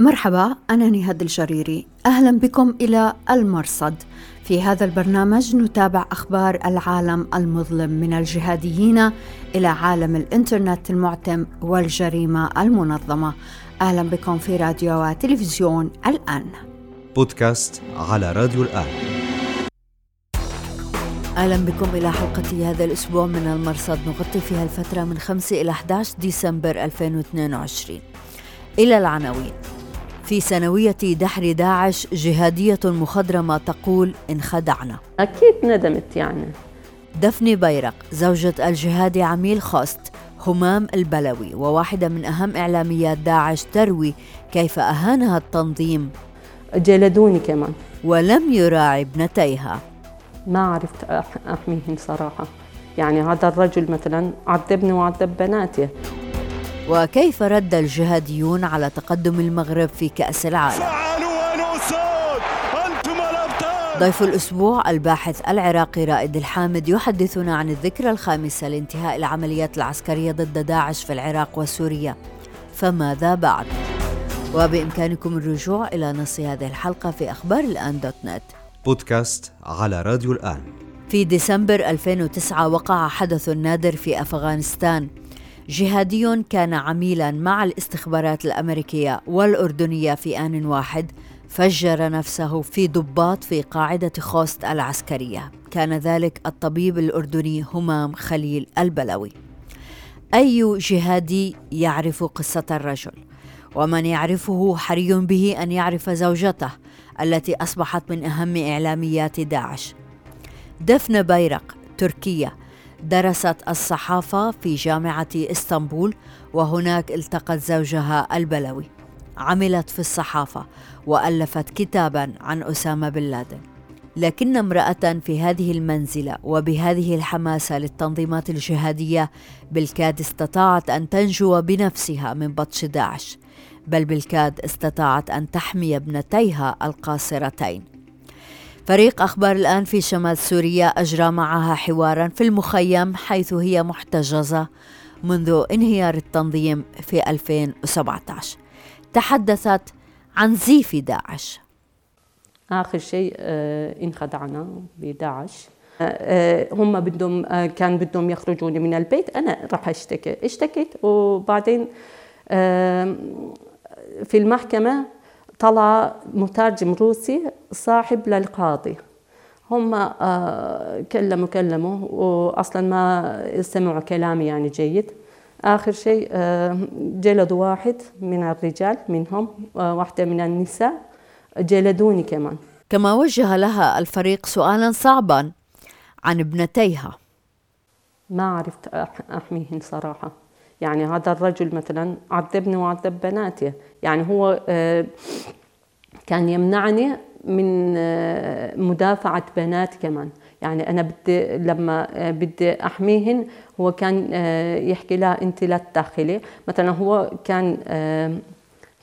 مرحبا أنا نهاد الجريري. أهلا بكم إلى المرصد. في هذا البرنامج نتابع أخبار العالم المظلم من الجهاديين إلى عالم الإنترنت المعتم والجريمة المنظمة. أهلا بكم في راديو وتلفزيون الآن. بودكاست على راديو الآن. أهلا بكم إلى حلقة هذا الأسبوع من المرصد. نغطي فيها الفترة من 5 إلى 11 ديسمبر 2022 إلى العناوين. في سنوية دحر داعش جهادية مخضرمة تقول انخدعنا. أكيد ندمت يعني. دفني بيرق زوجة الجهادي عميل خوست همام البلوي وواحدة من أهم إعلاميات داعش تروي كيف أهانها التنظيم. جلدوني كمان. ولم يراعي ابنتيها. ما عرفت أحميهن صراحة. يعني هذا الرجل مثلا عذبني وعذب بناتي وكيف رد الجهاديون على تقدم المغرب في كأس العالم؟ ضيف الأسبوع الباحث العراقي رائد الحامد يحدثنا عن الذكرى الخامسة لانتهاء العمليات العسكرية ضد داعش في العراق وسوريا. فماذا بعد؟ وبإمكانكم الرجوع إلى نص هذه الحلقة في أخبار الآن دوت نت. بودكاست على راديو الآن. في ديسمبر 2009 وقع حدث نادر في أفغانستان. جهادي كان عميلا مع الاستخبارات الأمريكية والأردنية في آن واحد فجر نفسه في ضباط في قاعدة خوست العسكرية. كان ذلك الطبيب الأردني همام خليل البلوي. أي جهادي يعرف قصة الرجل؟ ومن يعرفه حري به أن يعرف زوجته التي أصبحت من أهم إعلاميات داعش. دفن بيرق تركيا درست الصحافة في جامعة إسطنبول وهناك التقت زوجها البلوي. عملت في الصحافة وألفت كتابا عن أسامة بن لادن. لكن امرأة في هذه المنزلة وبهذه الحماسة للتنظيمات الجهادية بالكاد استطاعت أن تنجو بنفسها من بطش داعش بل بالكاد استطاعت أن تحمي ابنتيها القاصرتين. فريق أخبار الآن في شمال سوريا أجرى معها حوارا في المخيم حيث هي محتجزة منذ انهيار التنظيم في 2017 تحدثت عن زيف داعش. آخر شيء آه، انخدعنا بداعش. آه، آه، هم بدهم كان بدهم يخرجوني من البيت أنا راح أشتكي. اشتكيت وبعدين في المحكمة طلع مترجم روسي صاحب للقاضي. هم آه، كلموا كلموا واصلا ما سمعوا كلامي يعني جيد. آخر شيء آه، جلدوا واحد من الرجال منهم آه، واحدة من النساء جلدوني كمان. كما وجه لها الفريق سؤالا صعبا عن ابنتيها. ما عرفت أحميهن صراحة. يعني هذا الرجل مثلا عذبني وعذب بناتي يعني هو آه، كان يمنعني من آه، مدافعة بنات كمان. يعني أنا بدي لما آه، بدي أحميهن هو كان يحكي لها أنت لا تدخلي مثلا هو كان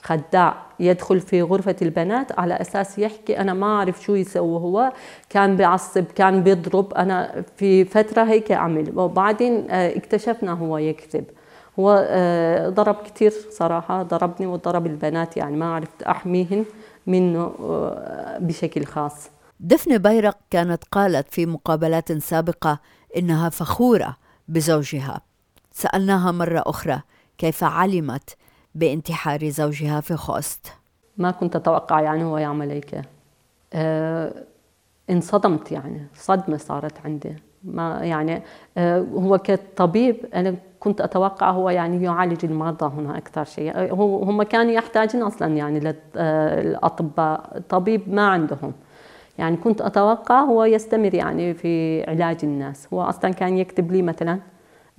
خداع يدخل في غرفة البنات على أساس يحكي أنا ما أعرف شو يسوي هو. كان بيعصب كان بيضرب. أنا في فترة هيك عمل وبعدين اكتشفنا هو يكذب. هو آه، ضرب كثير صراحة ضربني وضرب البنات يعني ما عرفت أحميهن منه آه، بشكل خاص. دفن بيرق كانت قالت في مقابلات سابقة إنها فخورة بزوجها. سألناها مرة أخرى كيف علمت بانتحار زوجها في خوست. ما كنت أتوقع يعني هو يعمل هيك. أه انصدمت يعني صدمة صارت عندي. ما يعني أه هو كطبيب أنا كنت أتوقع هو يعني يعالج المرضى هنا أكثر شيء. هم كانوا يحتاجون أصلا يعني للأطباء طبيب ما عندهم. يعني كنت أتوقع هو يستمر يعني في علاج الناس. هو أصلا كان يكتب لي مثلا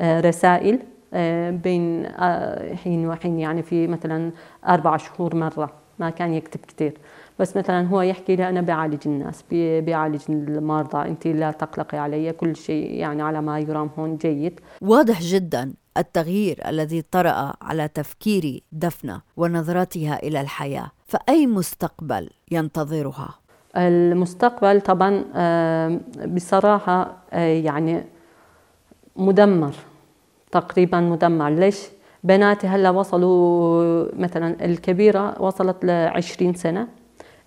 آه، رسائل آه، بين آه، حين وحين يعني في مثلا أربع شهور مرة. ما كان يكتب كثير بس مثلا هو يحكي لي أنا بعالج الناس بيعالج المرضى أنت لا تقلقي علي كل شيء يعني على ما يرام هون جيد واضح جدا التغيير الذي طرأ على تفكير دفنة ونظرتها إلى الحياة فأي مستقبل ينتظرها؟ المستقبل طبعا بصراحة يعني مدمر تقريبا مدمر ليش؟ بناتي هلأ وصلوا مثلا الكبيرة وصلت لعشرين سنة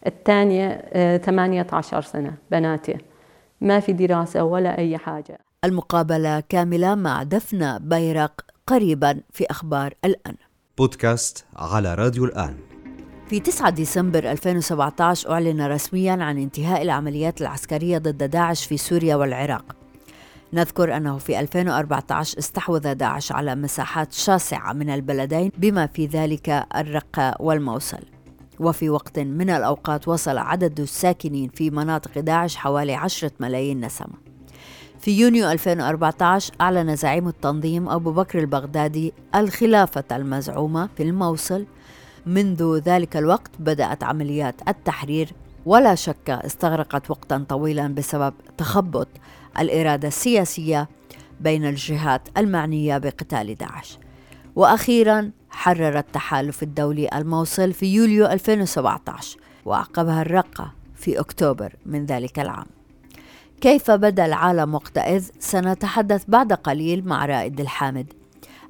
الثانية 18 سنة بناتي. ما في دراسة ولا أي حاجة. المقابلة كاملة مع دفنة بيرق قريبا في أخبار الآن. بودكاست على راديو الآن. في 9 ديسمبر 2017 أعلن رسميا عن انتهاء العمليات العسكرية ضد داعش في سوريا والعراق. نذكر أنه في 2014 استحوذ داعش على مساحات شاسعة من البلدين بما في ذلك الرقة والموصل. وفي وقت من الأوقات وصل عدد الساكنين في مناطق داعش حوالي عشرة ملايين نسمة. في يونيو 2014 أعلن زعيم التنظيم أبو بكر البغدادي الخلافة المزعومة في الموصل. منذ ذلك الوقت بدأت عمليات التحرير ولا شك استغرقت وقتا طويلا بسبب تخبط الإرادة السياسية بين الجهات المعنية بقتال داعش. وأخيرا حرر التحالف الدولي الموصل في يوليو 2017 وأعقبها الرقة في أكتوبر من ذلك العام. كيف بدأ العالم وقتئذ؟ سنتحدث بعد قليل مع رائد الحامد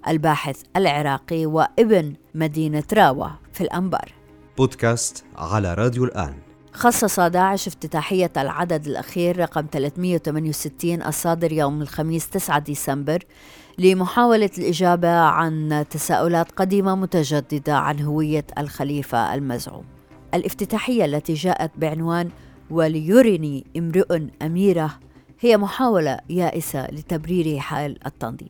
الباحث العراقي وابن مدينة راوة في الأنبار. بودكاست على راديو الآن. خصص داعش افتتاحية العدد الأخير رقم 368 الصادر يوم الخميس 9 ديسمبر لمحاولة الإجابة عن تساؤلات قديمة متجددة عن هوية الخليفة المزعوم. الافتتاحية التي جاءت بعنوان وليرني امرؤ أميرة هي محاولة يائسة لتبرير حال التنظيم.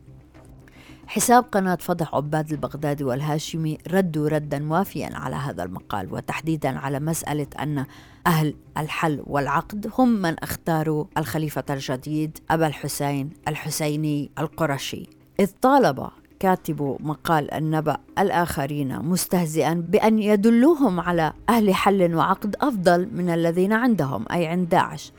حساب قناة فضح عباد البغدادي والهاشمي ردوا ردا وافيا على هذا المقال وتحديدا على مسألة أن أهل الحل والعقد هم من اختاروا الخليفة الجديد أبا الحسين الحسيني القرشي إذ طالب كاتب مقال النبأ الآخرين مستهزئا بأن يدلوهم على أهل حل وعقد أفضل من الذين عندهم أي عند داعش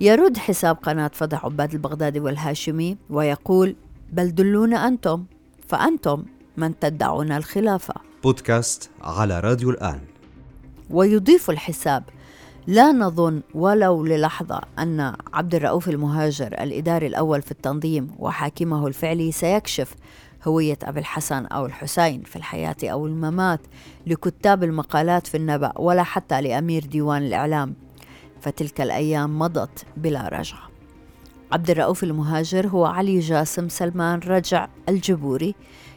يرد حساب قناة فضح عباد البغدادي والهاشمي ويقول بل دلونا أنتم فأنتم من تدعون الخلافة. بودكاست على راديو الآن. ويضيف الحساب لا نظن ولو للحظة أن عبد الرؤوف المهاجر الإداري الأول في التنظيم وحاكمه الفعلي سيكشف هوية أبي الحسن أو الحسين في الحياة أو الممات لكتاب المقالات في النبأ ولا حتى لأمير ديوان الإعلام. فتلك الأيام مضت بلا رجعة. عبد الرؤوف المهاجر هو علي جاسم سلمان رجع الجبوري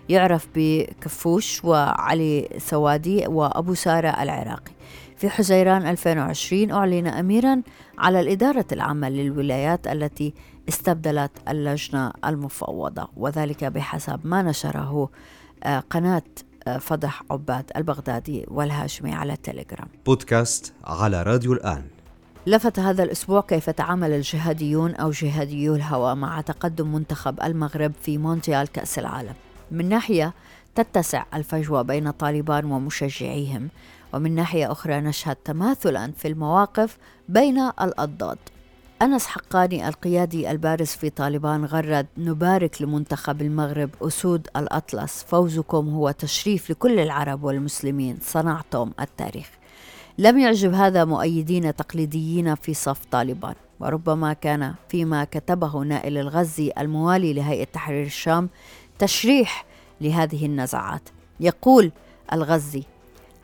يعرف بكفوش وعلي سوادي وأبو سارة العراقي. في حزيران 2020 أعلن أميرا على الإدارة العامة للولايات التي استبدلت اللجنة المفوضة وذلك بحسب ما نشره آه، قناة آه، فضح عباد البغدادي والهاشمي على التليجرام. بودكاست على راديو الآن. لفت هذا الأسبوع كيف تعامل الجهاديون أو جهاديو الهوى مع تقدم منتخب المغرب في مونتيال كأس العالم؟ من ناحية تتسع الفجوة بين طالبان ومشجعيهم ومن ناحية أخرى نشهد تماثلا في المواقف بين الأضداد. أنس حقاني القيادي البارز في طالبان غرد نبارك لمنتخب المغرب أسود الأطلس فوزكم هو تشريف لكل العرب والمسلمين صنعتم التاريخ. لم يعجب هذا مؤيدين تقليديين في صف طالبان وربما كان فيما كتبه نائل الغزي الموالي لهيئة تحرير الشام تشريح لهذه النزعات. يقول الغزي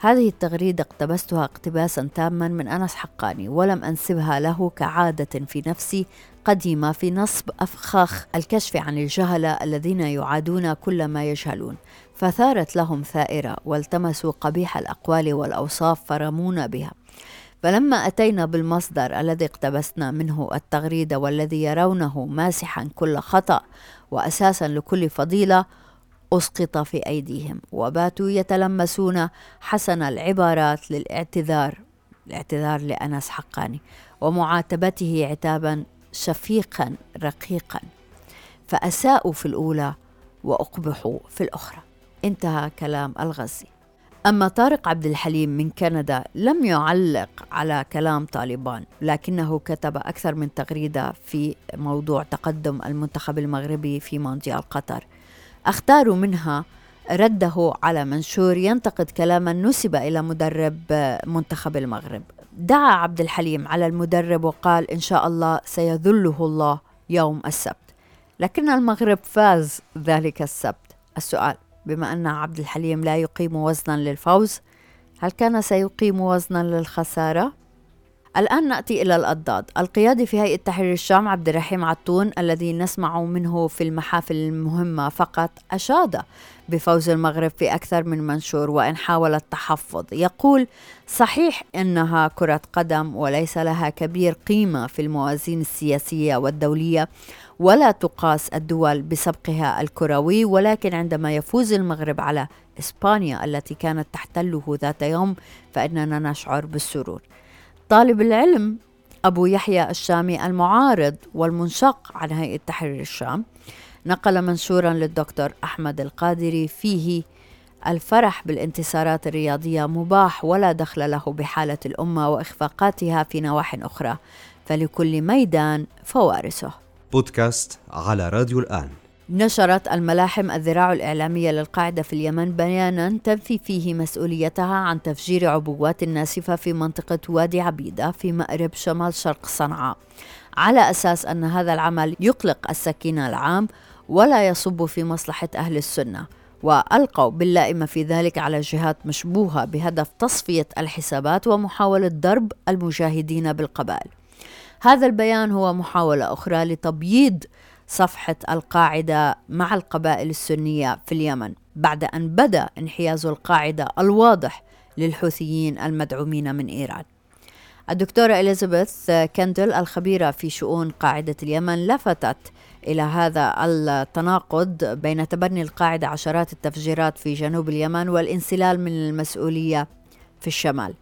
هذه التغريدة اقتبستها اقتباسا تاما من أنس حقاني ولم أنسبها له كعادة في نفسي قديمة في نصب أفخاخ الكشف عن الجهلة الذين يعادون كل ما يجهلون. فثارت لهم ثائرة والتمسوا قبيح الأقوال والأوصاف فرمونا بها. فلما أتينا بالمصدر الذي اقتبسنا منه التغريدة والذي يرونه ماسحا كل خطأ وأساسا لكل فضيلة أسقط في أيديهم. وباتوا يتلمسون حسن العبارات للاعتذار الاعتذار لأنس حقاني ومعاتبته عتابا شفيقا رقيقا. فأساءوا في الأولى وأقبحوا في الأخرى. انتهى كلام الغزي. أما طارق عبد الحليم من كندا لم يعلق على كلام طالبان لكنه كتب أكثر من تغريدة في موضوع تقدم المنتخب المغربي في مونديال قطر. أختار منها رده على منشور ينتقد كلاما نسب إلى مدرب منتخب المغرب. دعا عبد الحليم على المدرب وقال إن شاء الله سيذله الله يوم السبت. لكن المغرب فاز ذلك السبت. السؤال بما أن عبد الحليم لا يقيم وزنا للفوز هل كان سيقيم وزنا للخسارة؟ الآن نأتي إلى الأضداد. القيادي في هيئة تحرير الشام عبد الرحيم عطون الذي نسمع منه في المحافل المهمة فقط أشاد بفوز المغرب في أكثر من منشور وإن حاول التحفظ. يقول صحيح أنها كرة قدم وليس لها كبير قيمة في الموازين السياسية والدولية ولا تقاس الدول بسبقها الكروي ولكن عندما يفوز المغرب على إسبانيا التي كانت تحتله ذات يوم فإننا نشعر بالسرور. طالب العلم أبو يحيى الشامي المعارض والمنشق عن هيئة تحرير الشام نقل منشورا للدكتور أحمد القادري فيه الفرح بالانتصارات الرياضية مباح ولا دخل له بحالة الأمة وإخفاقاتها في نواح أخرى فلكل ميدان فوارسه. بودكاست على راديو الآن. نشرت الملاحم الذراع الإعلامية للقاعدة في اليمن بيانا تنفي فيه مسؤوليتها عن تفجير عبوات ناسفة في منطقة وادي عبيدة في مأرب شمال شرق صنعاء على أساس أن هذا العمل يقلق السكينة العام ولا يصب في مصلحة أهل السنة وألقوا باللائمة في ذلك على جهات مشبوهة بهدف تصفية الحسابات ومحاولة ضرب المجاهدين بالقبائل. هذا البيان هو محاولة أخرى لتبييض صفحة القاعدة مع القبائل السنية في اليمن بعد أن بدأ انحياز القاعدة الواضح للحوثيين المدعومين من إيران. الدكتورة إليزابيث كندل الخبيرة في شؤون قاعدة اليمن لفتت إلى هذا التناقض بين تبني القاعدة عشرات التفجيرات في جنوب اليمن والانسلال من المسؤولية في الشمال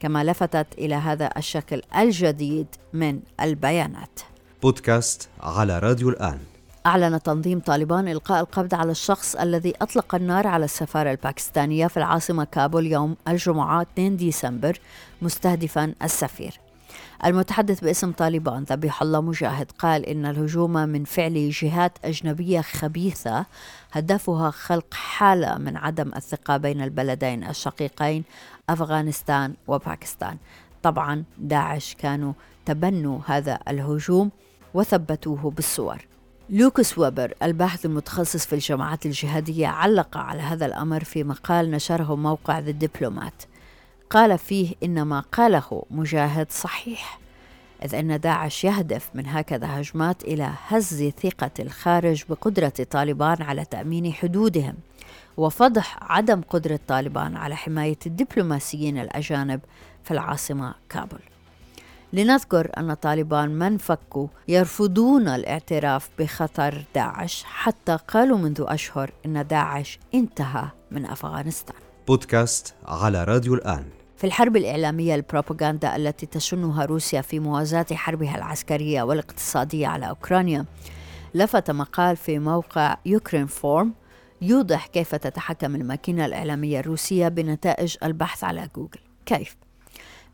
كما لفتت إلى هذا الشكل الجديد من البيانات بودكاست على راديو الآن. أعلن تنظيم طالبان إلقاء القبض على الشخص الذي أطلق النار على السفارة الباكستانية في العاصمة كابول يوم الجمعة 2 ديسمبر مستهدفا السفير. المتحدث باسم طالبان ذبيح الله مجاهد قال إن الهجوم من فعل جهات أجنبية خبيثة هدفها خلق حالة من عدم الثقة بين البلدين الشقيقين أفغانستان وباكستان. طبعا داعش كانوا تبنوا هذا الهجوم وثبتوه بالصور. لوكس ويبر الباحث المتخصص في الجماعات الجهادية علق على هذا الأمر في مقال نشره موقع The Diplomat قال فيه إن ما قاله مجاهد صحيح إذ أن داعش يهدف من هكذا هجمات إلى هز ثقة الخارج بقدرة طالبان على تأمين حدودهم وفضح عدم قدرة طالبان على حماية الدبلوماسيين الأجانب في العاصمة كابول لنذكر أن طالبان من فكوا يرفضون الاعتراف بخطر داعش حتى قالوا منذ أشهر أن داعش انتهى من أفغانستان. بودكاست على راديو الآن. في الحرب الإعلامية البروباغندا التي تشنها روسيا في موازاة حربها العسكرية والاقتصادية على أوكرانيا لفت مقال في موقع يوكرين فورم يوضح كيف تتحكم الماكينة الإعلامية الروسية بنتائج البحث على جوجل. كيف؟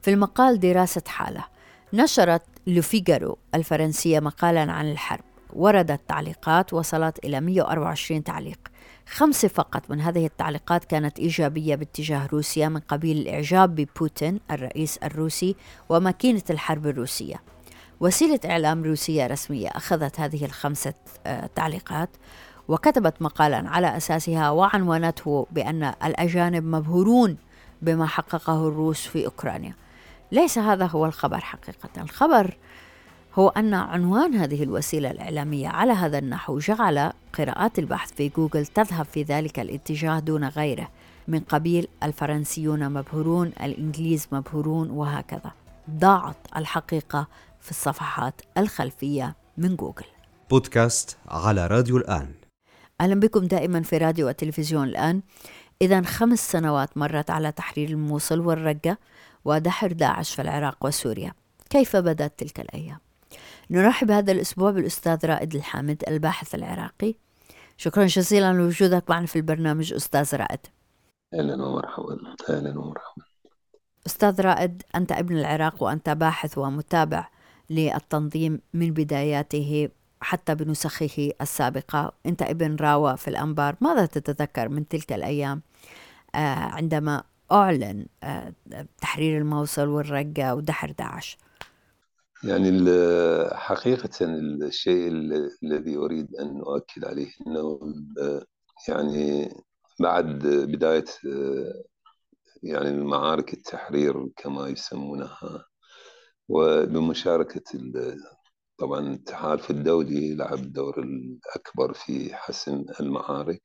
في المقال دراسة حالة نشرت لوفيغارو الفرنسية مقالا عن الحرب. وردت تعليقات وصلت إلى 124 تعليق. خمسة فقط من هذه التعليقات كانت إيجابية باتجاه روسيا من قبيل الإعجاب ببوتين الرئيس الروسي وماكينة الحرب الروسية. وسيلة إعلام روسية رسمية أخذت هذه الخمسة آه، تعليقات وكتبت مقالا على أساسها وعنونته بأن الأجانب مبهورون بما حققه الروس في أوكرانيا. ليس هذا هو الخبر حقيقة. الخبر هو أن عنوان هذه الوسيلة الإعلامية على هذا النحو جعل قراءات البحث في جوجل تذهب في ذلك الاتجاه دون غيره. من قبيل الفرنسيون مبهورون الإنجليز مبهورون وهكذا. ضاعت الحقيقة في الصفحات الخلفية من جوجل. بودكاست على راديو الآن. أهلا بكم دائما في راديو وتلفزيون الآن. إذا خمس سنوات مرت على تحرير الموصل والرقة. ودحر داعش في العراق وسوريا. كيف بدأت تلك الأيام؟ نرحب هذا الأسبوع بالأستاذ رائد الحامد الباحث العراقي. شكرا جزيلا لوجودك معنا في البرنامج أستاذ رائد. أهلا ومرحبا. أهلا ومرحبا. أستاذ رائد أنت ابن العراق وأنت باحث ومتابع للتنظيم من بداياته حتى بنسخه السابقة. أنت ابن راوة في الأنبار. ماذا تتذكر من تلك الأيام؟ آه، عندما أعلن آه، تحرير الموصل والرقة ودحر داعش. يعني حقيقة الشيء الذي أريد أن أؤكد عليه أنه يعني بعد بداية يعني المعارك التحرير كما يسمونها وبمشاركة طبعا التحالف الدولي لعب الدور الأكبر في حسم المعارك.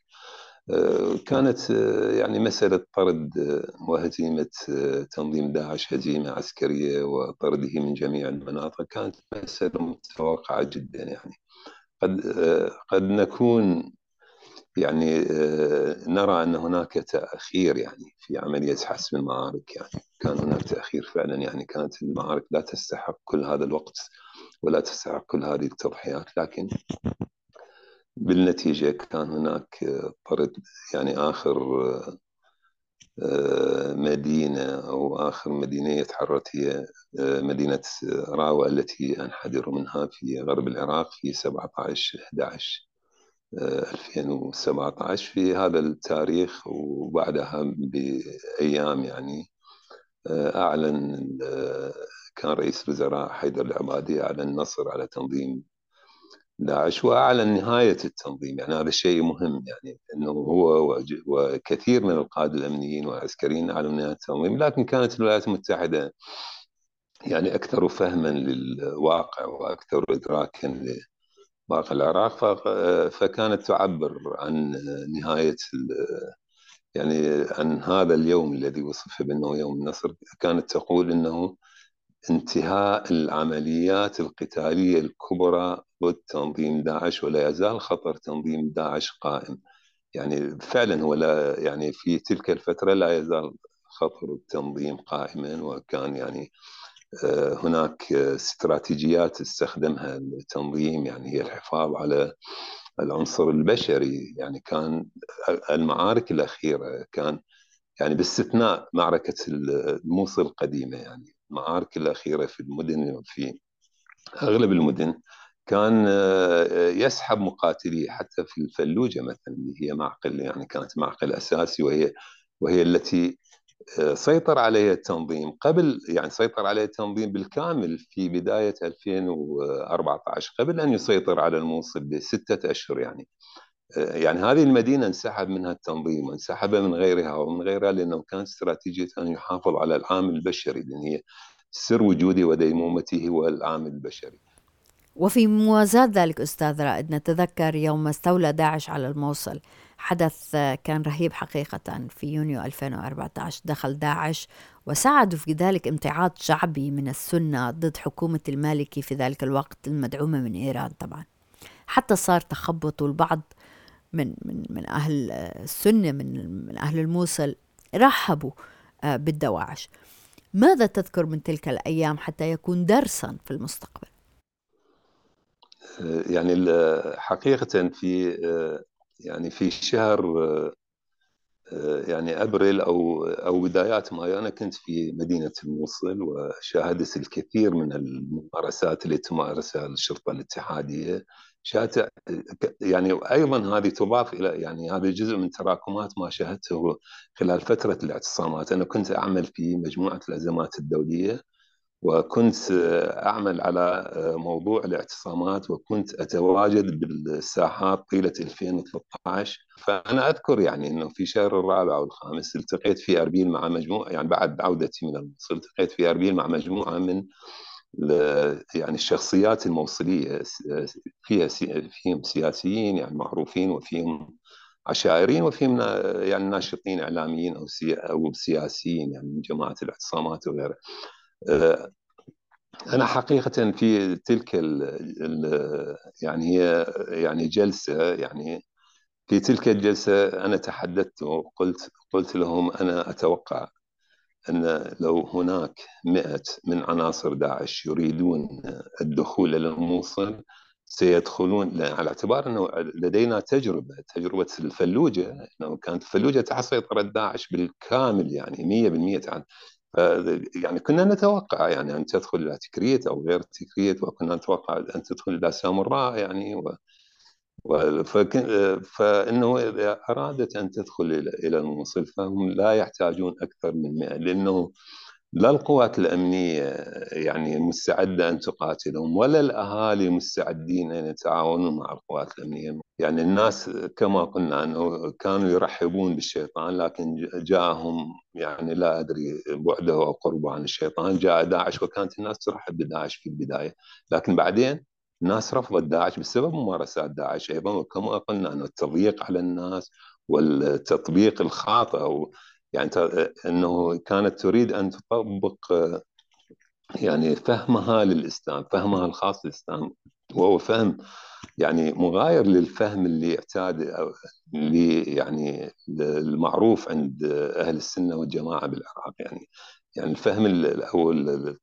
كانت يعني مسألة طرد وهزيمة تنظيم داعش هزيمة عسكرية وطرده من جميع المناطق كانت مسألة متوقعة جدا يعني. قد قد نكون يعني نرى أن هناك تأخير يعني في عملية حسم المعارك يعني. كان هناك تأخير فعلا يعني كانت المعارك لا تستحق كل هذا الوقت ولا تستحق كل هذه التضحيات لكن بالنتيجة كان هناك طرد يعني آخر مدينة أو آخر مدينة يتحرت هي مدينة راوة التي أنحدر منها في غرب العراق في 17 11 2017 في هذا التاريخ. وبعدها بأيام يعني أعلن كان رئيس الوزراء حيدر العبادي أعلن النصر على تنظيم داعش واعلن نهاية التنظيم. يعني هذا شيء مهم يعني إنه هو وكثير من القادة الأمنيين والعسكريين أعلنوا نهاية التنظيم لكن كانت الولايات المتحدة يعني أكثر فهما للواقع وأكثر ادراكا لواقع العراق فكانت تعبر عن نهاية يعني عن هذا اليوم الذي وصف بأنه يوم النصر. كانت تقول إنه انتهاء العمليات القتالية الكبرى ضد تنظيم داعش ولا يزال خطر تنظيم داعش قائم. يعني فعلا هو لا يعني في تلك الفترة لا يزال خطر التنظيم قائما وكان يعني آه، هناك استراتيجيات استخدمها التنظيم يعني هي الحفاظ على العنصر البشري. يعني كان المعارك الأخيرة كان يعني باستثناء معركة الموصل القديمة يعني المعارك الأخيرة في المدن وفي أغلب المدن كان آه، يسحب مقاتليه حتى في الفلوجة مثلا اللي هي معقل يعني كانت معقل أساسي وهي وهي التي آه، سيطر عليها التنظيم. قبل يعني سيطر عليها التنظيم بالكامل في بداية 2014 قبل أن يسيطر على الموصل بستة أشهر يعني. يعني هذه المدينة انسحب منها التنظيم وانسحب من غيرها ومن غيرها لأنه كان استراتيجية أن يحافظ على العامل البشري لأن هي سر وجوده وديمومته هو العامل البشري. وفي موازاة ذلك أستاذ رائد نتذكر يوم استولى داعش على الموصل حدث كان رهيب حقيقة في يونيو 2014 دخل داعش وساعدوا في ذلك امتعاض شعبي من السنة ضد حكومة المالكي في ذلك الوقت المدعومة من إيران طبعا. حتى صار تخبط والبعض من من من أهل السنة من من أهل الموصل رحبوا آه، بالدواعش. ماذا تذكر من تلك الأيام حتى يكون درسا في المستقبل؟ آه، يعني حقيقة في آه، يعني في شهر يعني أبريل أو أو بدايات مايو أنا كنت في مدينة الموصل وشاهدت الكثير من الممارسات التي تمارسها الشرطة الاتحادية. شاهدت يعني أيضا هذه تضاف إلى يعني هذا جزء من تراكمات ما شاهدته خلال فترة الاعتصامات، أنا كنت أعمل في مجموعة الأزمات الدولية وكنت أعمل على موضوع الاعتصامات وكنت أتواجد بالساحات طيلة 2013 فأنا أذكر يعني إنه في شهر الرابع أو الخامس التقيت في أربيل مع مجموعة يعني بعد عودتي من الموصل التقيت في أربيل مع مجموعة من يعني الشخصيات الموصلية فيها فيهم سياسيين يعني معروفين وفيهم عشائريين وفيهم يعني ناشطين إعلاميين أو أو سياسيين يعني من جماعة الاعتصامات وغيرها. آه، أنا حقيقة في تلك ال ال يعني هي يعني جلسة يعني في تلك الجلسة أنا تحدثت وقلت قلت لهم أنا أتوقع أن لو هناك مئة من عناصر داعش يريدون الدخول إلى الموصل سيدخلون على اعتبار أنه لدينا تجربة تجربة الفلوجة أنه كانت الفلوجة تحت سيطرة داعش بالكامل يعني 100% عن يعني كنا نتوقع يعني أن تدخل إلى تكريت أو غير تكريت وكنا نتوقع أن تدخل إلى سامراء يعني و فإنه إذا أرادت أن تدخل إلى الموصل فهم لا يحتاجون أكثر من 100 لأنه لا القوات الأمنية يعني مستعدة أن تقاتلهم ولا الأهالي مستعدين أن يتعاونوا مع القوات الأمنية. يعني الناس كما قلنا أنه كانوا يرحبون بالشيطان لكن جاءهم يعني لا أدري بعده أو قربه عن الشيطان جاء داعش وكانت الناس ترحب بداعش في البداية. لكن بعدين الناس رفضت داعش بسبب ممارسات داعش. أيضا وكما قلنا انه التضييق على الناس والتطبيق الخاطئ أو يعني أنه كانت تريد أن تطبق يعني فهمها للإسلام فهمها الخاص للاسلام وهو فهم يعني مغاير للفهم اللي اعتاد اللي يعني المعروف عند أهل السنة والجماعة بالعراق. يعني يعني الفهم أو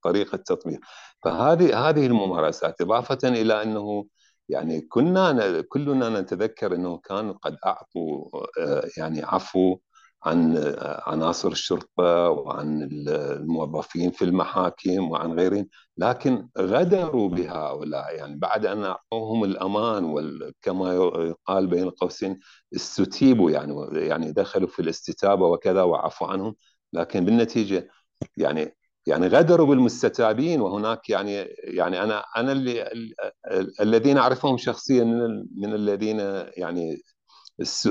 طريقة التطبيق. فهذه هذه الممارسات إضافة إلى أنه يعني كنا كلنا نتذكر أنه كانوا قد أعطوا آه، يعني عفو عن آه، عناصر الشرطة وعن الموظفين في المحاكم وعن غيرهم لكن غدروا بهؤلاء. يعني بعد أن أعطوهم الأمان وكما يقال بين قوسين استتيبوا يعني يعني دخلوا في الاستتابة وكذا وعفوا عنهم لكن بالنتيجة يعني يعني غدروا بالمستتابين وهناك يعني يعني أنا أنا اللي الذين أعرفهم شخصيا من من الذين يعني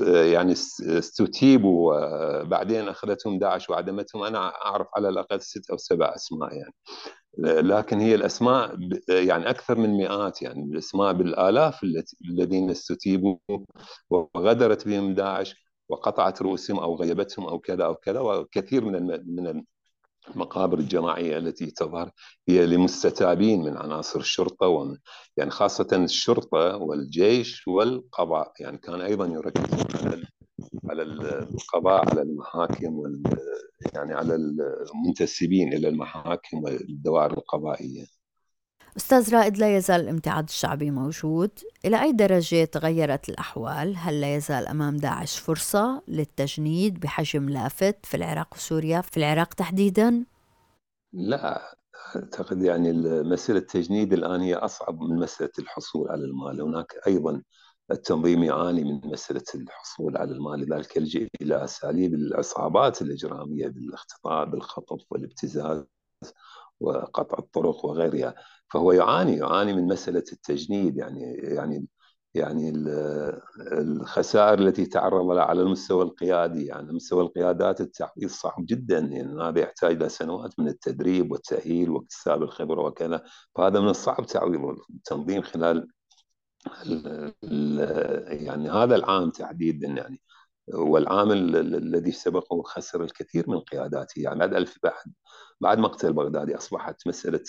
يعني استتيبوا وبعدين أخذتهم داعش وعدمتهم أنا أعرف على الأقل ست أو سبع أسماء يعني. لكن هي الأسماء يعني أكثر من مئات يعني الأسماء بالآلاف الذين استتيبوا وغدرت بهم داعش وقطعت رؤوسهم أو غيبتهم أو كذا أو كذا وكثير من من المقابر الجماعية التي تظهر هي لمستتابين من عناصر الشرطة ومن يعني خاصة الشرطة والجيش والقضاء. يعني كان أيضا يركزون على على القضاء على المحاكم وال يعني على المنتسبين إلى المحاكم والدوائر القضائية. أستاذ رائد لا يزال الامتعاض الشعبي موجود إلى أي درجة تغيرت الأحوال؟ هل لا يزال أمام داعش فرصة للتجنيد بحجم لافت في العراق وسوريا في العراق تحديدا؟ لا أعتقد يعني مسألة التجنيد الآن هي أصعب من مسألة الحصول على المال هناك أيضا التنظيم يعاني من مسألة الحصول على المال لذلك يلجئ إلى أساليب العصابات الإجرامية بالاختطاف بالخطف والابتزاز وقطع الطرق وغيرها فهو يعاني يعاني من مسألة التجنيد يعني يعني يعني الخسائر التي تعرض لها على المستوى القيادي يعني مستوى القيادات التعويض صعب جدا يعني هذا يحتاج إلى سنوات من التدريب والتأهيل واكتساب الخبرة وكذا. فهذا من الصعب تعويض التنظيم خلال يعني هذا العام تحديدا يعني. والعام الذي سبقه خسر الكثير من قياداته يعني بعد ألف بعد بعد مقتل بغدادي أصبحت مسألة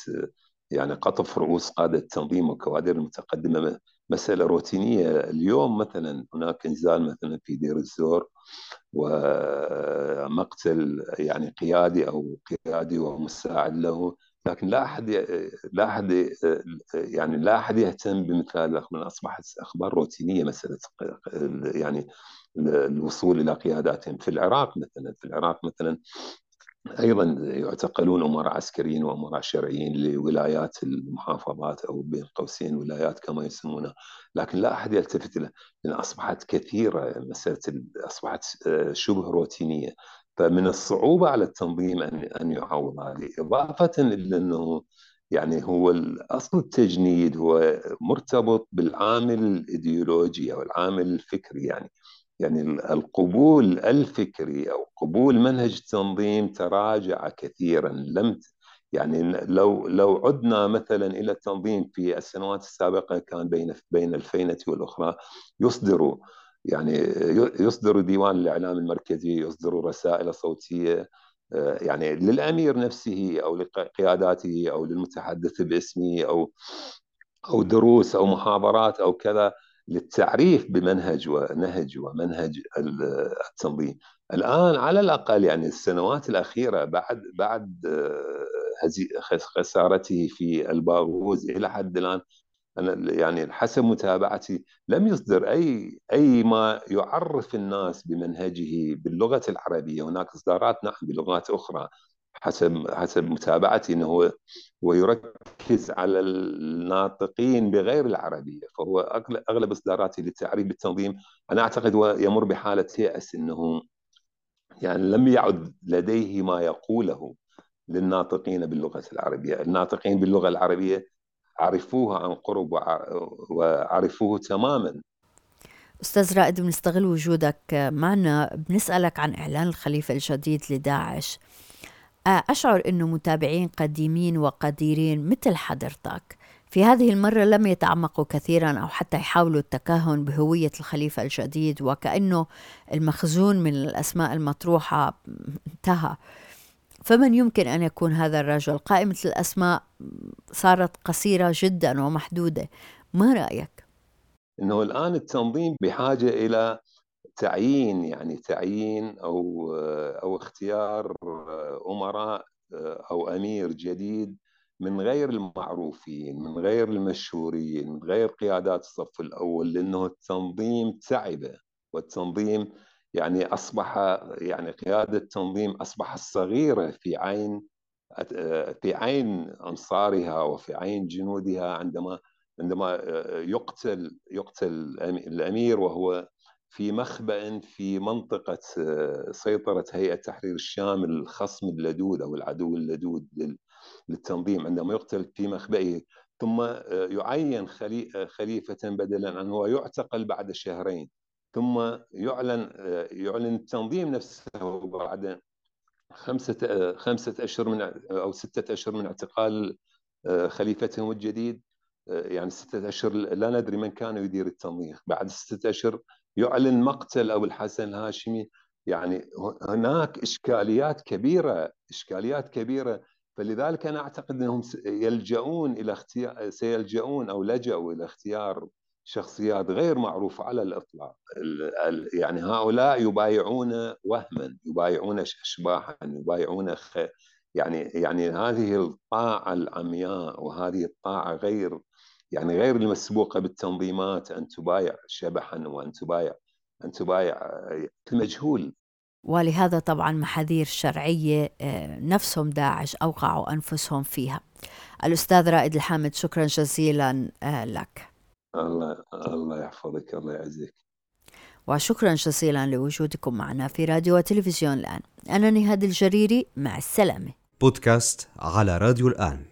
يعني قطف رؤوس قادة التنظيم والكوادر المتقدمة مسألة روتينية. اليوم مثلا هناك إنزال مثلا في دير الزور ومقتل يعني قيادي أو قيادي ومساعد له لكن لا أحد لا أحد يعني لا أحد يهتم بمثل هذه الاخبار أصبحت أخبار روتينية مسألة يعني الوصول إلى قياداتهم. في العراق مثلا في العراق مثلا أيضا يعتقلون امراء عسكريين وامراء شرعيين لولايات المحافظات أو بين قوسين ولايات كما يسمونها لكن لا أحد يلتفت له لأن أصبحت كثيرة مسألة أصبحت شبه روتينية. فمن الصعوبة على التنظيم أن أن يعوض هذه إضافة إلى أنه يعني هو اصل التجنيد هو مرتبط بالعامل الإيديولوجي أو العامل الفكري يعني. يعني القبول الفكري أو قبول منهج التنظيم تراجع كثيرا لم يعني لو لو عدنا مثلا إلى التنظيم في السنوات السابقة كان بين بين الفينة والأخرى يصدر يعني يصدر ديوان الإعلام المركزي يصدر رسائل صوتية آه، يعني للأمير نفسه أو لقياداته أو للمتحدث باسمه أو أو دروس أو محاضرات أو كذا. للتعريف بمنهج ونهج ومنهج التنظيم. الآن على الأقل يعني السنوات الأخيرة بعد بعد آه، خسارته في الباغوز إلى حد الآن أنا يعني حسب متابعتي لم يصدر أي أي ما يعرف الناس بمنهجه باللغة العربية. هناك إصدارات نعم بلغات أخرى. حسب حسب متابعتي إنه هو ويركز على الناطقين بغير العربية فهو أغلب اصداراته للتعريف بالتنظيم أنا أعتقد هو يمر بحالة يأس إنه يعني لم يعد لديه ما يقوله للناطقين باللغة العربية، الناطقين باللغة العربية عرفوه عن قرب وعرفوه تماما. أستاذ رائد بنستغل وجودك معنا بنسألك عن إعلان الخليفة الجديد لداعش. أشعر أنه متابعين قديمين وقديرين مثل حضرتك. في هذه المرة لم يتعمقوا كثيرا أو حتى يحاولوا التكهن بهوية الخليفة الجديد وكأنه المخزون من الأسماء المطروحة انتهى. فمن يمكن أن يكون هذا الرجل؟ قائمة الأسماء صارت قصيرة جدا ومحدودة. ما رأيك؟ أنه الآن التنظيم بحاجة إلى تعيين يعني تعيين أو أو اختيار أمراء أو أمير جديد من غير المعروفين من غير المشهورين من غير قيادات الصف الأول لأنه التنظيم تعبه. والتنظيم يعني أصبح يعني قيادة التنظيم أصبحت صغيرة في عين في عين أنصارها وفي عين جنودها عندما عندما يقتل يقتل الأمير وهو في مخبأ في منطقة سيطرة هيئة تحرير الشام الخصم اللدود أو العدو اللدود للتنظيم عندما يقتل في مخبئه. ثم آه، يعين خليفة بدلا عنه ويعتقل بعد شهرين. ثم يعلن آه، يعلن التنظيم نفسه بعد خمسة آه، خمسة أشهر من أو ستة أشهر من اعتقال خليفتهم الجديد. يعني ستة أشهر لا ندري من كان يدير التنظيم. بعد ستة أشهر يعلن مقتل أبو الحسن الهاشمي يعني هناك إشكاليات كبيرة إشكاليات كبيرة. فلذلك أنا أعتقد إنهم يلجؤون إلى اختيار سيلجؤون أو لجأوا إلى اختيار شخصيات غير معروفة على الإطلاق. يعني هؤلاء يبايعون وهما يبايعون اشباحا يبايعون خ... يعني يعني هذه الطاعة العمياء وهذه الطاعة غير يعني غير المسبوقة بالتنظيمات أن تبايع شبحا وأن تبايع أن تبايع المجهول. ولهذا طبعا محاذير شرعية آه، نفسهم داعش أوقعوا أنفسهم فيها. الأستاذ رائد الحامد شكرا جزيلا آه، لك. الله الله يحفظك الله يعزك. وشكرا جزيلا لوجودكم معنا في راديو وتلفزيون الآن. أنا نهاد الجريري مع السلامة. بودكاست على راديو الآن.